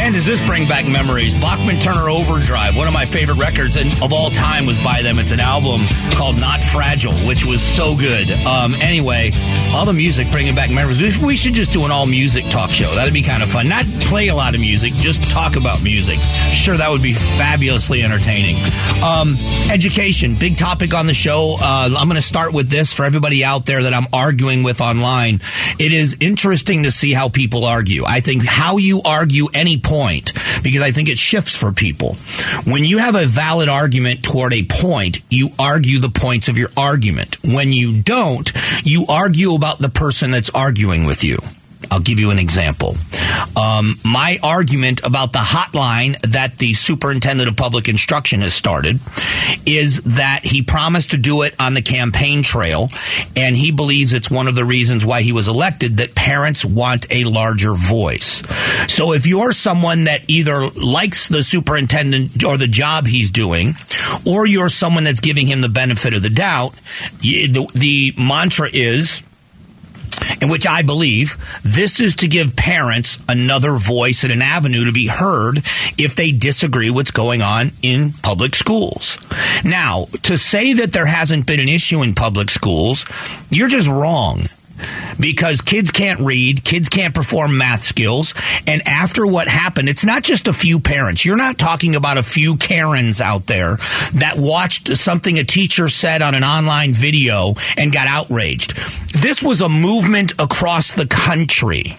Man, does this bring back memories? Bachman Turner Overdrive, one of my favorite records and of all time was by them. It's an album called Not Fragile, which was so good. Um, anyway, all the music bringing back memories. We should just do an all music talk show. That'd be kind of fun. Not play a lot of music, just talk about music. Sure, that would be fabulously entertaining. Um, education, big topic on the show. Uh, I'm going to start with this for everybody out there that I'm arguing with online. It is interesting to see how people argue. I think how you argue any point, because I think it shifts for people. When you have a valid argument toward a point, you argue the points of your argument. When you don't, you argue about the person that's arguing with you. I'll give you an example. Um, my argument about the hotline that the superintendent of public instruction has started is that he promised to do it on the campaign trail, and he believes it's one of the reasons why he was elected that parents want a larger voice. So if you're someone that either likes the superintendent or the job he's doing, or you're someone that's giving him the benefit of the doubt, the, the mantra is in which I believe this is to give parents another voice and an avenue to be heard if they disagree what's going on in public schools. Now, to say that there hasn't been an issue in public schools, you're just wrong because kids can't read, kids can't perform math skills. And after what happened, it's not just a few parents. You're not talking about a few Karens out there that watched something a teacher said on an online video and got outraged. This was a movement across the country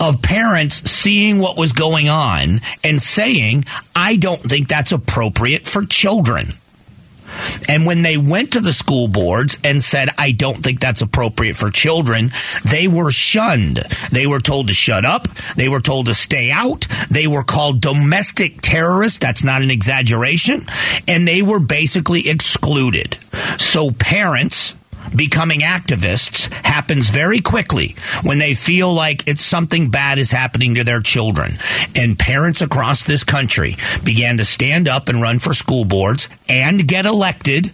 of parents seeing what was going on and saying, I don't think that's appropriate for children. And when they went to the school boards and said, I don't think that's appropriate for children, they were shunned. They were told to shut up. They were told to stay out. They were called domestic terrorists. That's not an exaggeration. And they were basically excluded. So parents, becoming activists happens very quickly when they feel like it's something bad is happening to their children. And parents across this country began to stand up and run for school boards and get elected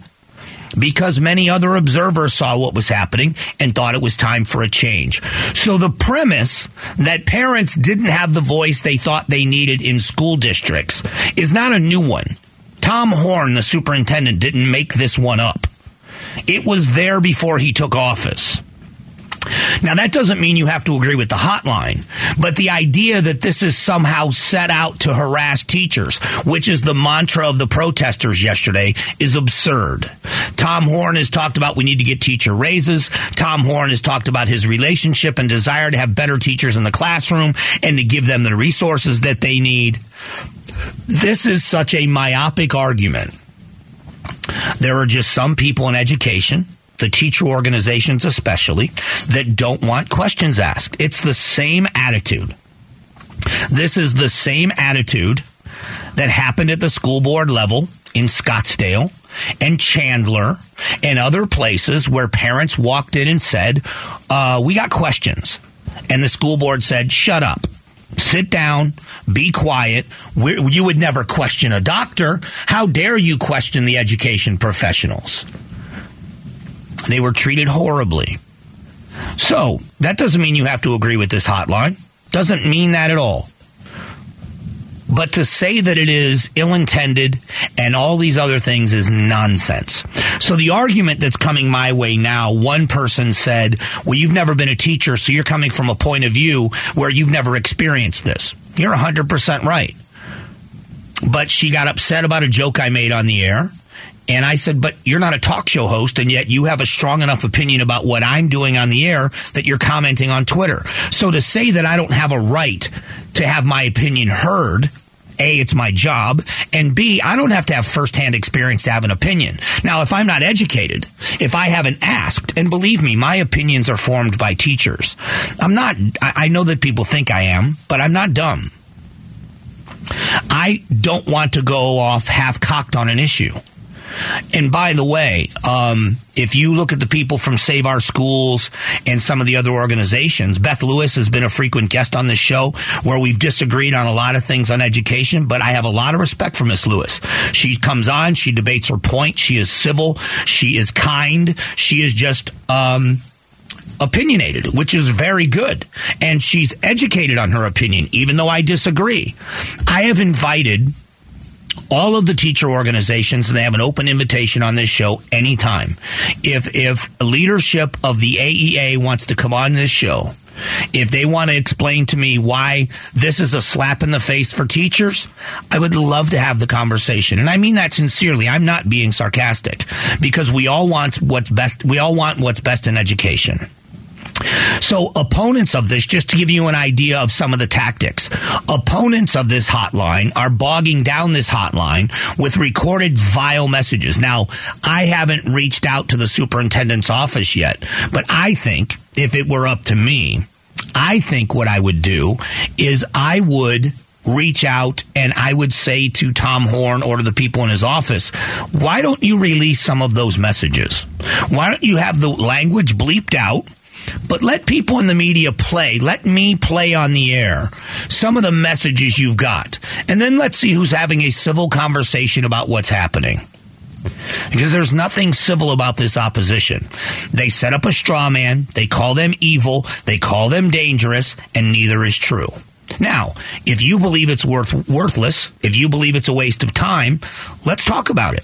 because many other observers saw what was happening and thought it was time for a change. So the premise that parents didn't have the voice they thought they needed in school districts is not a new one. Tom Horne, the superintendent, didn't make this one up. It was there before he took office. Now, that doesn't mean you have to agree with the hotline, but the idea that this is somehow set out to harass teachers, which is the mantra of the protesters yesterday, is absurd. Tom Horne has talked about we need to get teacher raises. Tom Horne has talked about his relationship and desire to have better teachers in the classroom and to give them the resources that they need. This is such a myopic argument there are just some people in education, the teacher organizations especially, that don't want questions asked. It's the same attitude. This is the same attitude that happened at the school board level in Scottsdale and Chandler and other places where parents walked in and said, uh, We got questions. And the school board said, Shut up sit down, be quiet. We're, you would never question a doctor. How dare you question the education professionals? They were treated horribly. So, that doesn't mean you have to agree with this hotline. Doesn't mean that at all. But to say that it is ill intended and all these other things is nonsense. So the argument that's coming my way now, one person said, well, you've never been a teacher, so you're coming from a point of view where you've never experienced this. You're 100% right. But she got upset about a joke I made on the air. And I said, but you're not a talk show host, and yet you have a strong enough opinion about what I'm doing on the air that you're commenting on Twitter. So to say that I don't have a right to have my opinion heard a, it's my job, and B, I don't have to have firsthand experience to have an opinion. Now, if I'm not educated, if I haven't asked, and believe me, my opinions are formed by teachers. I'm not, I know that people think I am, but I'm not dumb. I don't want to go off half cocked on an issue. And by the way, um, if you look at the people from Save Our Schools and some of the other organizations, Beth Lewis has been a frequent guest on this show where we've disagreed on a lot of things on education, but I have a lot of respect for Miss Lewis. She comes on, she debates her point, she is civil, she is kind, she is just, um, opinionated, which is very good. And she's educated on her opinion, even though I disagree. I have invited all of the teacher organizations and they have an open invitation on this show anytime. If if leadership of the AEA wants to come on this show, if they want to explain to me why this is a slap in the face for teachers, I would love to have the conversation. And I mean that sincerely. I'm not being sarcastic because we all want what's best. We all want what's best in education. So, opponents of this, just to give you an idea of some of the tactics, opponents of this hotline are bogging down this hotline with recorded vile messages. Now, I haven't reached out to the superintendent's office yet, but I think if it were up to me, I think what I would do is I would reach out and I would say to Tom Horne or to the people in his office, why don't you release some of those messages? Why don't you have the language bleeped out? But let people in the media play. Let me play on the air some of the messages you've got. And then let's see who's having a civil conversation about what's happening. Because there's nothing civil about this opposition. They set up a straw man, they call them evil, they call them dangerous, and neither is true. Now, if you believe it's worth worthless, if you believe it's a waste of time, let's talk about it.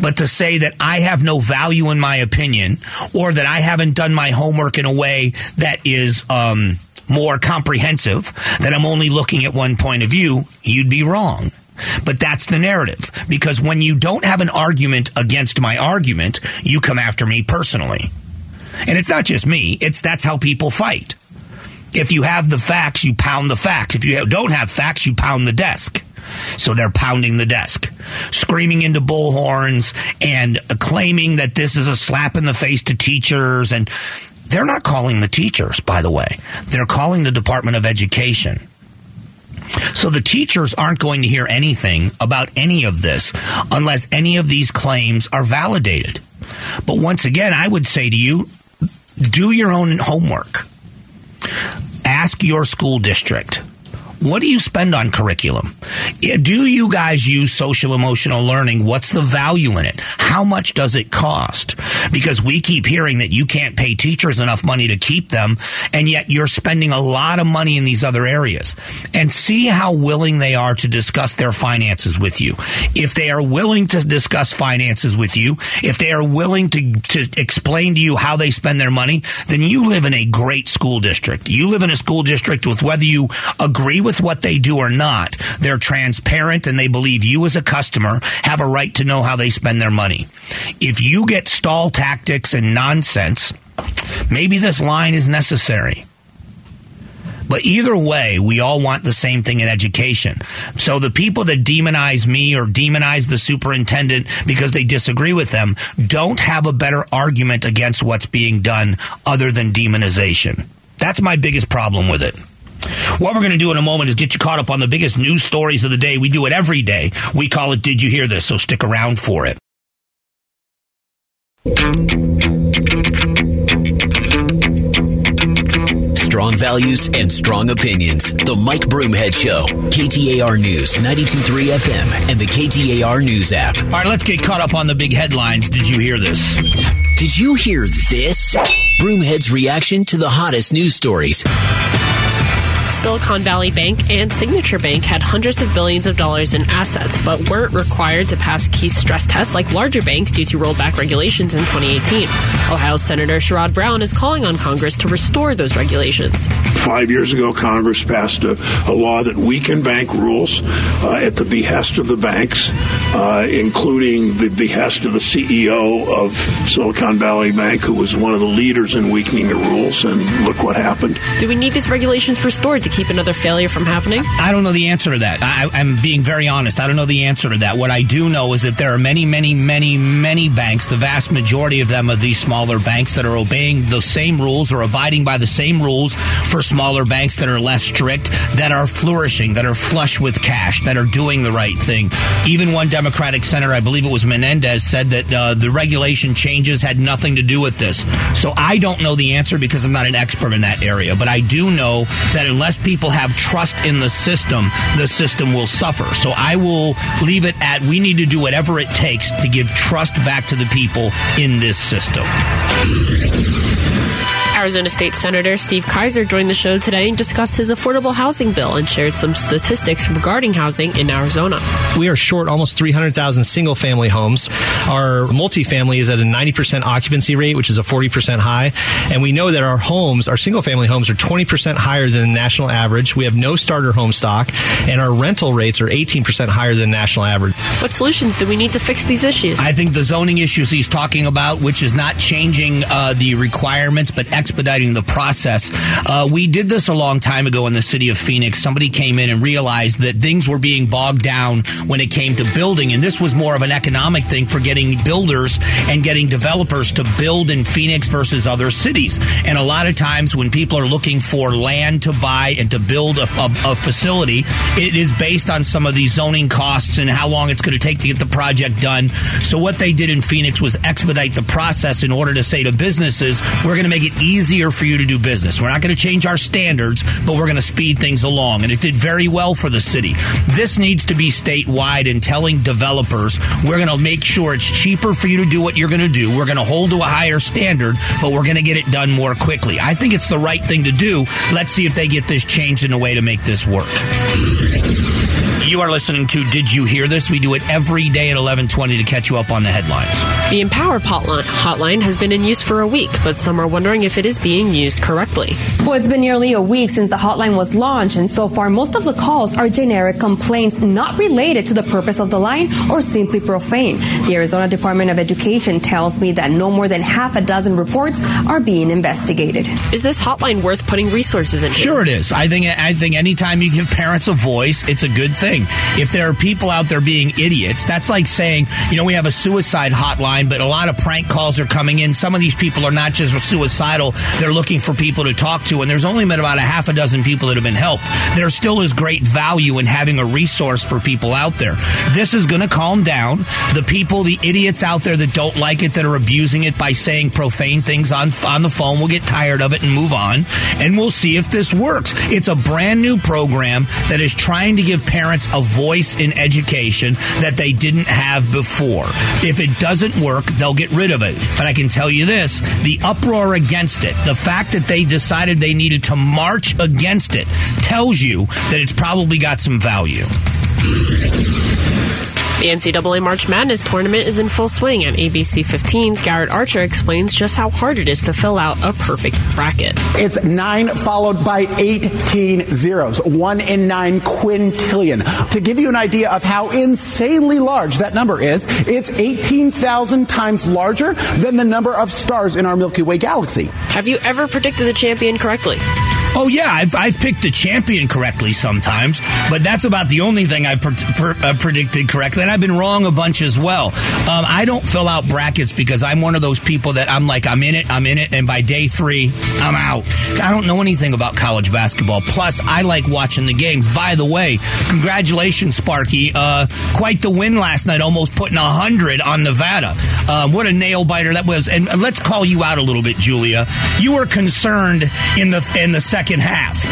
But to say that I have no value in my opinion or that I haven't done my homework in a way that is um, more comprehensive, that I'm only looking at one point of view, you'd be wrong. But that's the narrative. Because when you don't have an argument against my argument, you come after me personally. And it's not just me, it's that's how people fight. If you have the facts, you pound the facts. If you don't have facts, you pound the desk. So they're pounding the desk, screaming into bullhorns and claiming that this is a slap in the face to teachers. And they're not calling the teachers, by the way. They're calling the Department of Education. So the teachers aren't going to hear anything about any of this unless any of these claims are validated. But once again, I would say to you, do your own homework. Ask your school district what do you spend on curriculum? Do you guys use social emotional learning? What's the value in it? How much does it cost? Because we keep hearing that you can't pay teachers enough money to keep them, and yet you're spending a lot of money in these other areas. And see how willing they are to discuss their finances with you. If they are willing to discuss finances with you, if they are willing to, to explain to you how they spend their money, then you live in a great school district. You live in a school district with whether you agree with with what they do or not, they're transparent and they believe you as a customer have a right to know how they spend their money. If you get stall tactics and nonsense, maybe this line is necessary. But either way, we all want the same thing in education. So the people that demonize me or demonize the superintendent because they disagree with them don't have a better argument against what's being done other than demonization. That's my biggest problem with it. What we're going to do in a moment is get you caught up on the biggest news stories of the day. We do it every day. We call it Did You Hear This? So stick around for it. Strong values and strong opinions. The Mike Broomhead Show. KTAR News, 92.3 FM, and the KTAR News app. All right, let's get caught up on the big headlines. Did you hear this? Did you hear this? Broomhead's reaction to the hottest news stories. Silicon Valley Bank and Signature Bank had hundreds of billions of dollars in assets, but weren't required to pass key stress tests like larger banks due to rollback regulations in 2018. Ohio Senator Sherrod Brown is calling on Congress to restore those regulations. Five years ago, Congress passed a, a law that weakened bank rules uh, at the behest of the banks, uh, including the behest of the CEO of Silicon Valley Bank, who was one of the leaders in weakening the rules. And look what happened. Do we need these regulations restored? To keep another failure from happening? I don't know the answer to that. I, I'm being very honest. I don't know the answer to that. What I do know is that there are many, many, many, many banks, the vast majority of them are these smaller banks that are obeying the same rules or abiding by the same rules for smaller banks that are less strict, that are flourishing, that are flush with cash, that are doing the right thing. Even one Democratic senator, I believe it was Menendez, said that uh, the regulation changes had nothing to do with this. So I don't know the answer because I'm not an expert in that area, but I do know that unless people have trust in the system, the system will suffer. So I will leave it at we need to do whatever it takes to give trust back to the people in this system. Arizona State Senator Steve Kaiser joined the show today and discussed his affordable housing bill and shared some statistics regarding housing in Arizona. We are short almost 300,000 single family homes. Our multifamily is at a 90% occupancy rate, which is a 40% high. And we know that our homes, our single family homes, are 20% higher than the national average. We have no starter home stock, and our rental rates are 18% higher than national average. What solutions do we need to fix these issues? I think the zoning issues he's talking about, which is not changing uh, the requirements, but expediting the process. Uh, we did this a long time ago in the city of Phoenix. Somebody came in and realized that things were being bogged down when it came to building, and this was more of an economic thing for getting builders and getting developers to build in Phoenix versus other cities. And a lot of times when people are looking for land to buy and to build a, a, a facility, it is based on some of these zoning costs and how long it's going to take to get the project done. So what they did in Phoenix was expedite the process in order to say to businesses, we're going to make it easier for you to do business. We're not going to change our standards, but we're going to speed things along. And it did very well for the city. This needs to be statewide and telling developers, we're going to make sure it's cheaper for you to do what you're going to do. We're going to hold to a higher standard, but we're going to get it done more quickly. I think it's the right thing to do. Let's see if they get this changed in a way to make this work. You are listening to Did You Hear This? We do it every day at 1120 to catch you up on the headlines. The Empower hotline has been in use for a week, but some are wondering if it is being used correctly. Well, it's been nearly a week since the hotline was launched, and so far most of the calls are generic complaints not related to the purpose of the line or simply profane. The Arizona Department of Education tells me that no more than half a dozen reports are being investigated. Is this hotline worth putting resources into? Sure, it is. I think I think anytime you give parents a voice, it's a good thing. If there are people out there being idiots, that's like saying, you know, we have a suicide hotline, but a lot of prank calls are coming in. Some of these people are not just suicidal, they're looking for people to talk to, and there's only been about a half a dozen people that have been helped. There still is great value in having a resource for people out there. This is going to calm down the people, the idiots out there that don't like it, that are abusing it by saying profane things on, on the phone. We'll get tired of it and move on, and we'll see if this works. It's a brand new program that is trying to give parents a voice in education that they didn't have before. If it doesn't work, they'll get rid of it. But I can tell you this the uproar against it, the fact that they decided they needed to march against it, tells you that it's probably got some value. The NCAA March Madness tournament is in full swing, and ABC 15's Garrett Archer explains just how hard it is to fill out a perfect bracket. It's nine followed by 18 zeros, one in nine quintillion. To give you an idea of how insanely large that number is, it's 18,000 times larger than the number of stars in our Milky Way galaxy. Have you ever predicted the champion correctly? Oh yeah, I've, I've picked the champion correctly sometimes, but that's about the only thing I pre- pre- uh, predicted correctly, and I've been wrong a bunch as well. Um, I don't fill out brackets because I'm one of those people that I'm like I'm in it, I'm in it, and by day three I'm out. I don't know anything about college basketball. Plus, I like watching the games. By the way, congratulations, Sparky! Uh, quite the win last night, almost putting hundred on Nevada. Um, what a nail biter that was! And let's call you out a little bit, Julia. You were concerned in the in the second second half.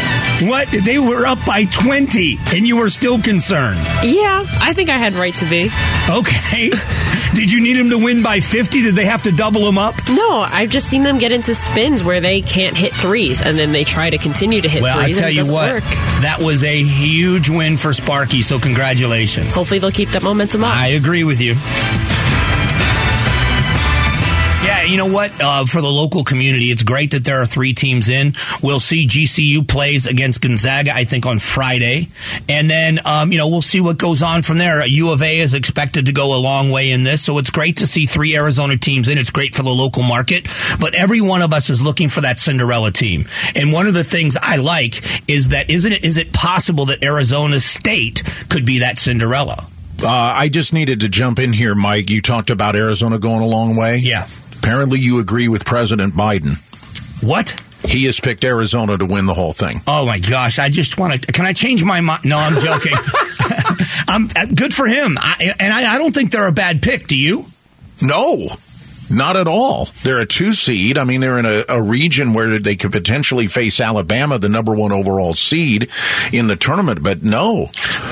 What? They were up by 20 and you were still concerned. Yeah, I think I had right to be. Okay. Did you need them to win by 50? Did they have to double them up? No, I've just seen them get into spins where they can't hit threes and then they try to continue to hit well, threes. Well, I tell you what, work. that was a huge win for Sparky, so congratulations. Hopefully they'll keep that momentum up. I agree with you. You know what? Uh, for the local community, it's great that there are three teams in. We'll see GCU plays against Gonzaga, I think, on Friday. And then, um, you know, we'll see what goes on from there. U of A is expected to go a long way in this. So it's great to see three Arizona teams in. It's great for the local market. But every one of us is looking for that Cinderella team. And one of the things I like is that isn't it, is it possible that Arizona State could be that Cinderella? Uh, I just needed to jump in here, Mike. You talked about Arizona going a long way. Yeah. Apparently, you agree with President Biden. What? He has picked Arizona to win the whole thing. Oh my gosh! I just want to. Can I change my mind? No, I'm joking. I'm uh, good for him, I, and I, I don't think they're a bad pick. Do you? No. Not at all. They're a two seed. I mean, they're in a, a, region where they could potentially face Alabama, the number one overall seed in the tournament. But no,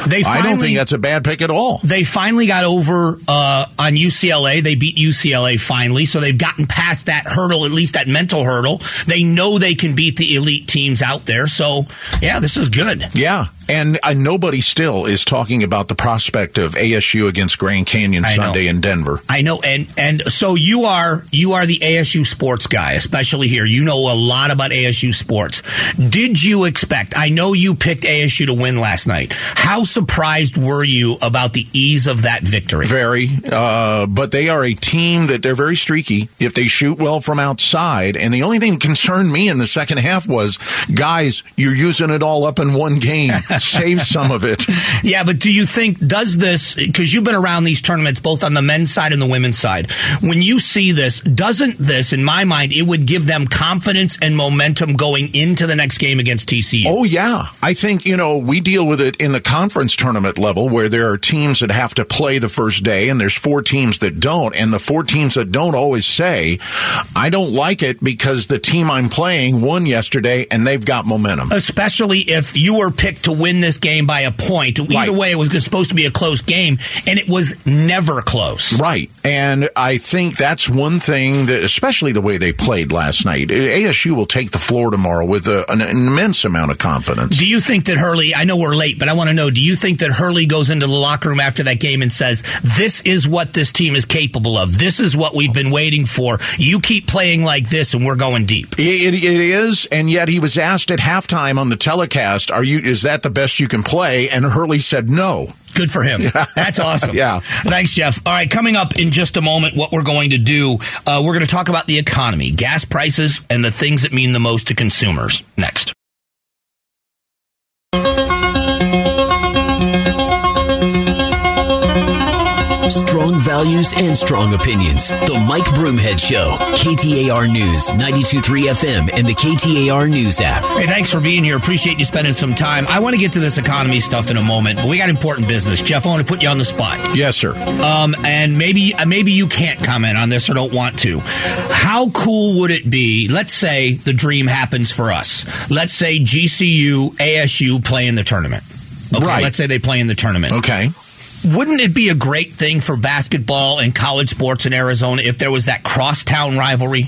they finally, I don't think that's a bad pick at all. They finally got over uh, on UCLA. They beat UCLA finally, so they've gotten past that hurdle, at least that mental hurdle. They know they can beat the elite teams out there. So, yeah, this is good. Yeah, and uh, nobody still is talking about the prospect of ASU against Grand Canyon I Sunday know. in Denver. I know, and and so you are you are the ASU sports guy, especially here. You know a lot about ASU sports. Did you expect? I know you picked ASU to win last night. How surprised were you about the ease of that victory? Very, uh, but they are a team that they're very streaky. If they shoot well from outside, and the only thing that concerned me in the second half was, guys, you're using it all up in one game. save some of it. Yeah, but do you think does this because you've been around these tournaments both on the men's side and the women's side? When you see this, doesn't this, in my mind, it would give them confidence and momentum going into the next game against TCU? Oh yeah, I think you know we deal with it in the conference tournament level where there are teams that have to play the first day and there's four teams that don't, and the four teams that don't always say, "I don't like it because the team I'm playing won yesterday and they've got momentum." Especially if you were picked to win this game by a point. Either Right. way, it was supposed to be a close game, and it was never close. Right. And I think that's one thing that, especially the way they played last night, ASU will take the floor tomorrow with a, an immense amount of confidence. Do you think that Hurley, I know we're late, but I want to know, do you think that Hurley goes into the locker room after that game and says, this is what this team is capable of. This is what we've been waiting for. You keep playing like this and we're going deep. It, it is, and yet he was asked at halftime on the telecast, "Are you? Is that the best you can play?" And Hurley said, "No." Good for him. That's awesome. Yeah. Thanks, Jeff. All right, coming up in just a moment, what we're going to do, uh, we're going to talk about the economy, gas prices, and the things that mean the most to consumers. Next. Strong values and strong opinions. The Mike Broomhead Show. KTAR News, 92.3 FM, and the KTAR News app. Hey, thanks for being here. Appreciate you spending some time. I want to get to this economy stuff in a moment, but we got important business. Jeff, I want to put you on the spot. Yes, sir. Um, and maybe uh, maybe you can't comment on this or don't want to. How cool would it be? Let's say the dream happens for us. Let's say GCU, ASU play in the tournament. Okay, Right. Let's say they play in the tournament. Okay. Wouldn't it be a great thing for basketball and college sports in Arizona if there was that crosstown rivalry?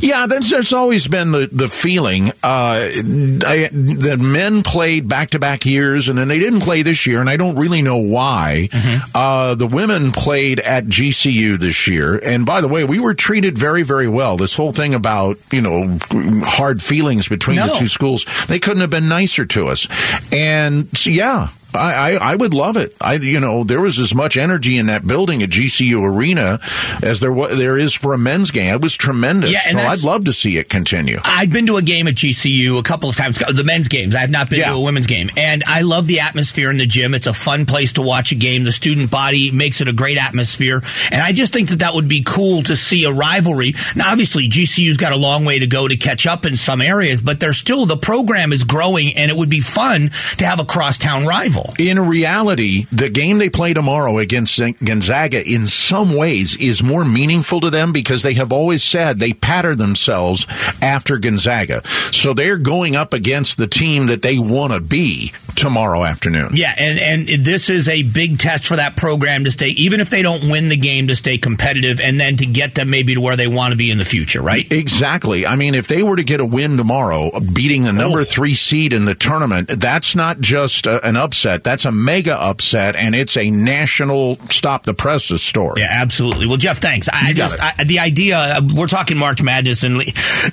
Yeah, that's, that's always been the, the feeling. Uh, I, the men played back to back years, and then they didn't play this year, and I don't really know why. Uh, the women played at GCU this year, and by the way, we were treated very, very well. This whole thing about you know hard feelings between No. the two schools, they couldn't have been nicer to us. And so, yeah. I, I, I would love it. I, you know, there was as much energy in that building at GCU Arena as there wa- there is for a men's game. It was tremendous. Yeah, so I'd love to see it continue. I've been to a game at GCU a couple of times, the men's games. I have not been Yeah. to a women's game. And I love the atmosphere in the gym. It's a fun place to watch a game. The student body makes it a great atmosphere. And I just think that that would be cool to see a rivalry. Now, obviously, GCU's got a long way to go to catch up in some areas, but there's still, the program is growing and it would be fun to have a crosstown rival. In reality, the game they play tomorrow against Gonzaga in some ways is more meaningful to them because they have always said they pattern themselves after Gonzaga. So they're going up against the team that they want to be tomorrow afternoon. Yeah, and and this is a big test for that program to stay, even if they don't win the game, to stay competitive, and then to get them maybe to where they want to be in the future, right? Exactly. I mean, if they were to get a win tomorrow, beating the number oh. three seed in the tournament, that's not just a, an upset; that's a mega upset, and it's a national stop the presses story. Yeah, absolutely. Well, Jeff, thanks. I just I, the idea uh, we're talking March Madness and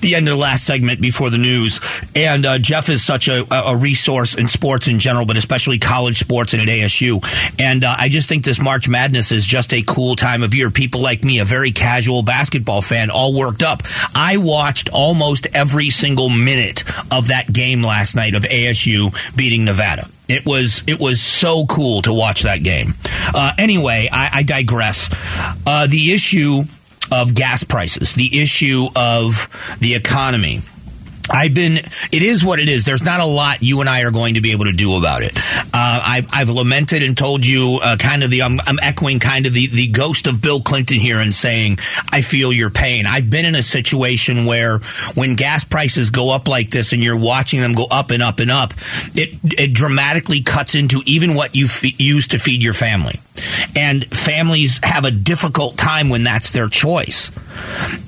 the end of the last segment before the news, and uh, Jeff is such a, a resource in sports in general, but especially college sports and at ASU. And uh, I just think this March Madness is just a cool time of year. People like me, a very casual basketball fan, all worked up. I watched almost every single minute of that game last night of ASU beating Nevada. It was it was so cool to watch that game. Uh, anyway, I, I digress. Uh, the issue of gas prices, the issue of the economy I've been, it is what it is. There's not a lot you and I are going to be able to do about it. Uh, I've, I've lamented and told you uh, kind of the, I'm, I'm, echoing kind of the, the ghost of Bill Clinton here and saying, I feel your pain. I've been in a situation where when gas prices go up like this and you're watching them go up and up and up, it, it dramatically cuts into even what you f- use to feed your family. And families have a difficult time when that's their choice.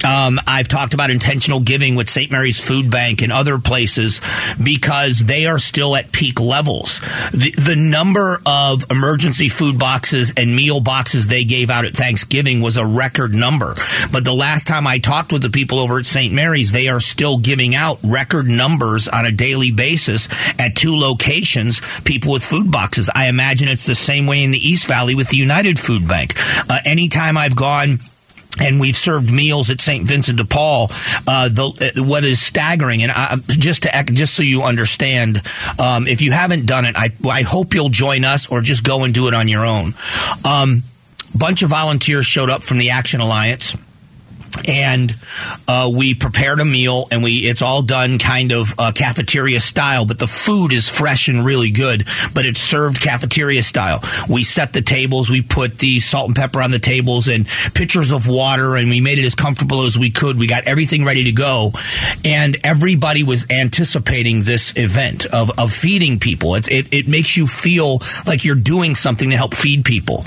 Um, I've talked about intentional giving with St. Mary's Food Bank and other places because they are still at peak levels. The, the number of emergency food boxes and meal boxes they gave out at Thanksgiving was a record number. But the last time I talked with the people over at St. Mary's, they are still giving out record numbers on a daily basis at two locations, people with food boxes. I imagine it's the same way in the East Valley with the United Food Bank. Uh, anytime I've gone and we've served meals at St. Vincent de Paul. Uh, the, uh, what is staggering, and I, just to just so you understand, um, if you haven't done it, I, I hope you'll join us or just go and do it on your own. Um, bunch of volunteers showed up from the Action Alliance and uh, we prepared a meal and we it's all done kind of uh, cafeteria style but the food is fresh and really good but it's served cafeteria style. We set the tables we put the salt and pepper on the tables and pitchers of water and we made it as comfortable as we could. We got everything ready to go. And everybody was anticipating this event of, of feeding people. It, it, it makes you feel like you're doing something to help feed people.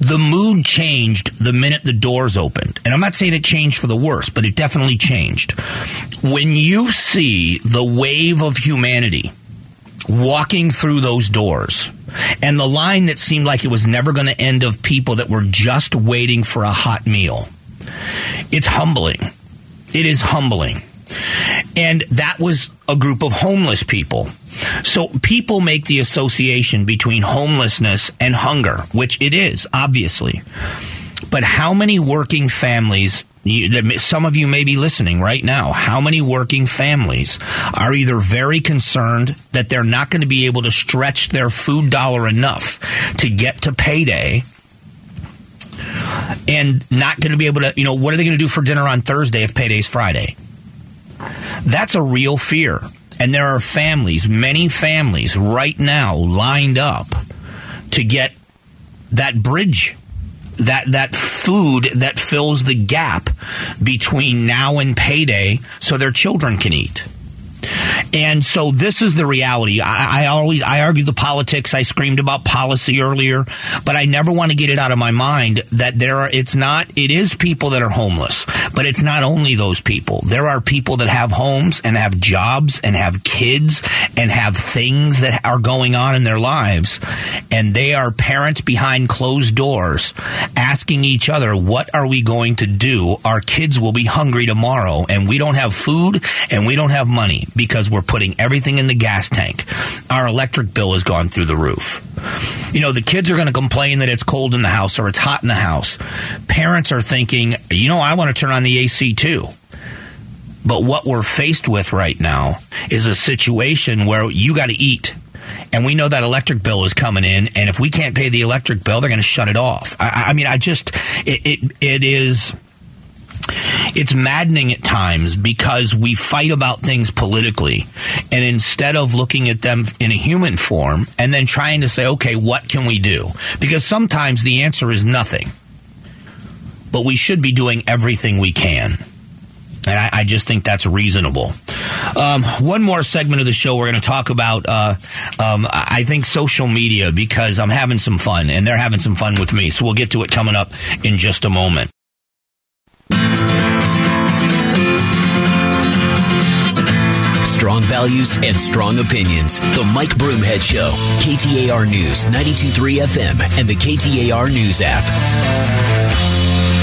The mood changed the minute the doors opened. And i'm not saying it changed for the worse, but it definitely changed. When you see the wave of humanity walking through those doors, and the line that seemed like it was never going to end of people that were just waiting for a hot meal. It's humbling. It is humbling. And that was a group of homeless people. So people make the association between homelessness and hunger, which it is, obviously. But how many working families you, some of you may be listening right now. How many working families are either very concerned that they're not going to be able to stretch their food dollar enough to get to payday and not going to be able to, you know, what are they going to do for dinner on Thursday if payday's Friday? That's a real fear. And there are families, many families right now lined up to get that bridge that that food that fills the gap between now and payday so their children can eat. And so this is the reality. I, I, always I argue the politics. I screamed about policy earlier, but I never want to get it out of my mind that there are. It's not. It is people that are homeless, but it's not only those people. There are people that have homes and have jobs and have kids and have things that are going on in their lives, and they are parents behind closed doors asking each other, "What are we going to do? Our kids will be hungry tomorrow, and we don't have food and we don't have money because we're putting everything in the gas tank. Our electric bill has gone through the roof. You know, the kids are going to complain that it's cold in the house or it's hot in the house. Parents are thinking, you know, I want to turn on the AC too. But what we're faced with right now is a situation where you got to eat. And we know that electric bill is coming in, and if we can't pay the electric bill, they're going to shut it off. I, I mean, I just it, it, it is it's maddening at times because we fight about things politically and instead of looking at them in a human form and then trying to say okay what can we do because sometimes the answer is nothing but we should be doing everything we can And I, I, just think that's reasonable. Um, one more segment of the show, we're going to talk about, uh, um, I think, social media because I'm having some fun and they're having some fun with me. So we'll get to it coming up in just a moment. Strong values and strong opinions. The Mike Broomhead Show. KTAR News, 92.3 FM, and the KTAR News app.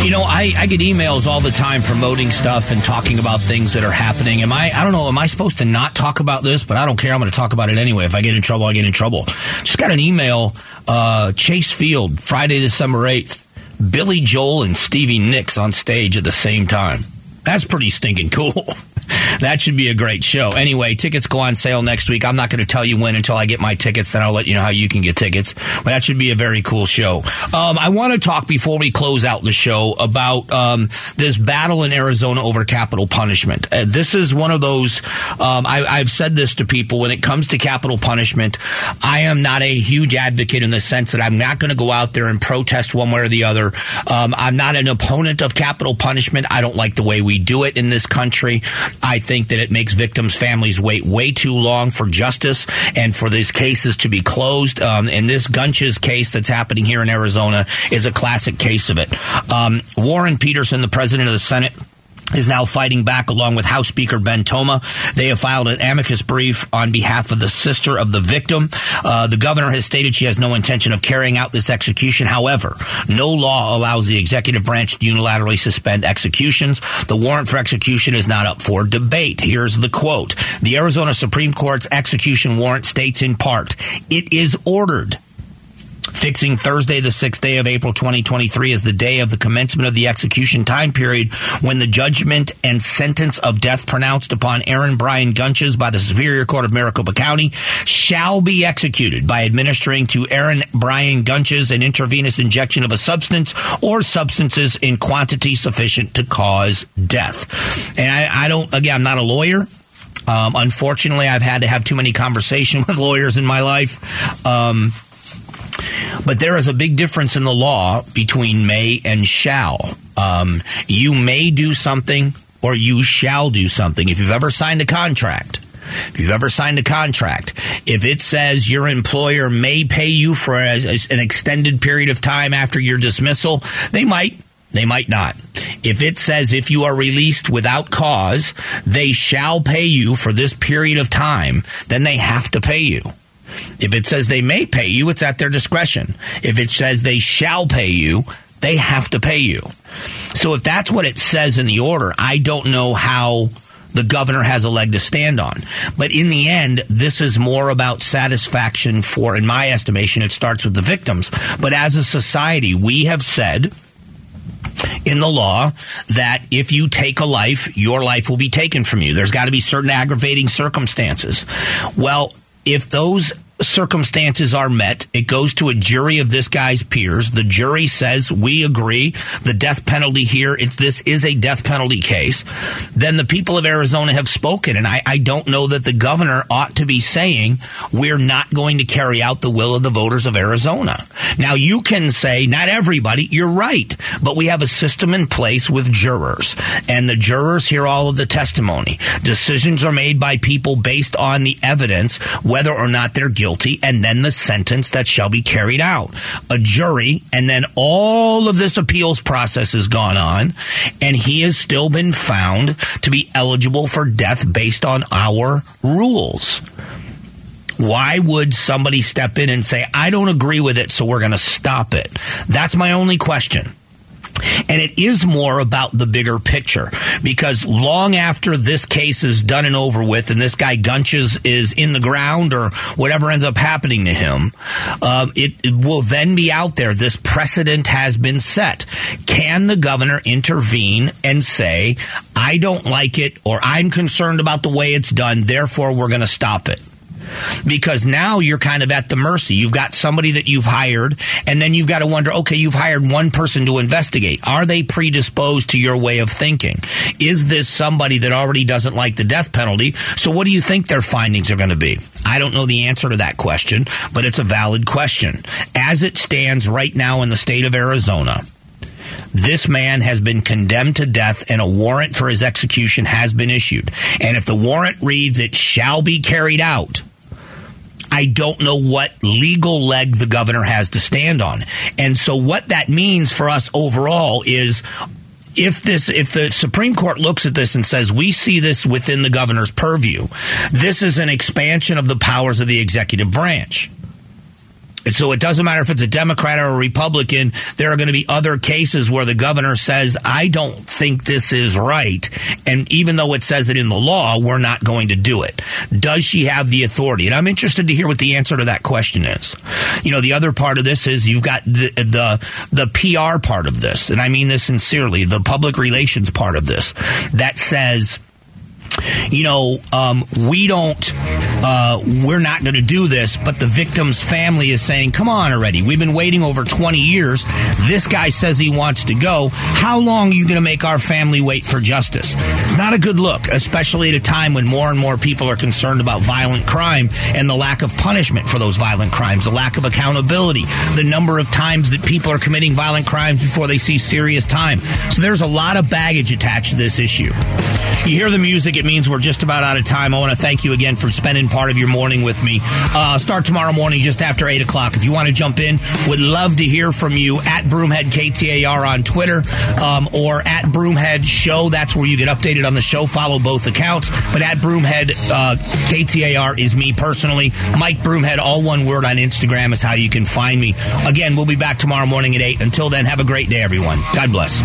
You know, I, I get emails all the time promoting stuff and talking about things that are happening. Am I, I don't know, am I supposed to not talk about this? But I don't care. I'm going to talk about it anyway. If I get in trouble, I get in trouble. Just got an email, uh, Chase Field, Friday, December 8th. Billy Joel and Stevie Nicks on stage at the same time. That's pretty stinking cool. that should be a great show. Anyway, tickets go on sale next week. I'm not going to tell you when until I get my tickets. Then I'll let you know how you can get tickets. But that should be a very cool show. Um, I want to talk before we close out the show about um, this battle in Arizona over capital punishment. Uh, this is one of those. Um, I, I've said this to people when it comes to capital punishment. I am not a huge advocate in the sense that I'm not going to go out there and protest one way or the other. Um, I'm not an opponent of capital punishment. I don't like the way we do it in this country. I think that it makes victims' families wait way too long for justice and for these cases to be closed. Um, and this Gunches case that's happening here in Arizona is a classic case of it. Um, Warren Petersen, the president of the Senate, is now fighting back along with House Speaker Ben Toma. They have filed an amicus brief on behalf of the sister of the victim. Uh, the governor has stated she has no intention of carrying out this execution. However, no law allows the executive branch to unilaterally suspend executions. The warrant for execution is not up for debate. Here's the quote. The Arizona Supreme Court's execution warrant states in part, it is ordered fixing Thursday, the 6th day of April 2023 as the day of the commencement of the execution time period when the judgment and sentence of death pronounced upon Aaron Brian Gunches by the Superior Court of Maricopa County shall be executed by administering to Aaron Brian Gunches an intravenous injection of a substance or substances in quantity sufficient to cause death. And I, I don't, again, I'm not a lawyer. Um, unfortunately, I've had to have too many conversations with lawyers in my life. Um, but there is a big difference in the law between may and shall. Um, you may do something or you shall do something. If you've ever signed a contract, if you've ever signed a contract, if it says your employer may pay you for a, a, an extended period of time after your dismissal, they might. They might not. If it says if you are released without cause, they shall pay you for this period of time, then they have to pay you. If it says they may pay you, it's at their discretion. If it says they shall pay you, they have to pay you. So if that's what it says in the order, I don't know how the governor has a leg to stand on. But in the end, this is more about satisfaction for, in my estimation, it starts with the victims. But as a society, we have said, in the law that if you take a life, your life will be taken from you. There's got to be certain aggravating circumstances. Well, if those circumstances are met, it goes to a jury of this guy's peers. The jury says, we agree the death penalty here, it's, this is a death penalty case. Then the people of Arizona have spoken. And I, I don't know that the governor ought to be saying, we're not going to carry out the will of the voters of Arizona. Now you can say, not everybody, you're right, but we have a system in place with jurors and the jurors hear all of the testimony. Decisions are made by people based on the evidence, whether or not they're guilty guilty and then the sentence that shall be carried out. A jury, and then all of this appeals process has gone on, and he has still been found to be eligible for death based on our rules. Why would somebody step in and say, I don't agree with it, so we're going to stop it? That's my only question. And it is more about the bigger picture because long after this case is done and over with and this guy Gunches is in the ground or whatever ends up happening to him, um, it, it will then be out there. This precedent has been set. Can the governor intervene and say, I don't like it or I'm concerned about the way it's done, therefore we're going to stop it? Because now you're kind of at the mercy. You've got somebody that you've hired, and then you've got to wonder, okay, you've hired one person to investigate. Are they predisposed to your way of thinking? Is this somebody that already doesn't like the death penalty? So what do you think their findings are going to be? I don't know the answer to that question, but it's a valid question. As it stands right now in the state of Arizona, This man has been condemned to death and a warrant for his execution has been issued. And if the warrant reads it shall be carried out, I don't know what legal leg the governor has to stand on. And so what that means for us overall is if this if the Supreme Court looks at this and says we see this within the governor's purview, this is an expansion of the powers of the executive branch. So it doesn't matter if it's a Democrat or a Republican. There are going to be other cases where the governor says, I don't think this is right. And even though it says it in the law, we're not going to do it. Does she have the authority? And I'm interested to hear what the answer to that question is. You know, the other part of this is you've got the, the, the PR part of this. And I mean this sincerely, the public relations part of this that says, you know, um, we don't, uh, we're not going to do this, but the victim's family is saying, come on already. We've been waiting over 20 years. This guy says he wants to go. How long are you going to make our family wait for justice? It's not a good look, especially at a time when more and more people are concerned about violent crime and the lack of punishment for those violent crimes, the lack of accountability, the number of times that people are committing violent crimes before they see serious time. So there's a lot of baggage attached to this issue. You hear the music, it means we're just about out of time. I want to thank you again for spending part of your morning with me. Uh, start tomorrow morning just after 8 o'clock. If you want to jump in, would love to hear from you at Broomhead KTAR on Twitter um, or at Broomhead Show. That's where you get updated on the show. Follow both accounts. But at Broomhead uh, KTAR is me personally. Mike Broomhead, all one word on Instagram is how you can find me. Again, we'll be back tomorrow morning at 8. Until then, have a great day, everyone. God bless.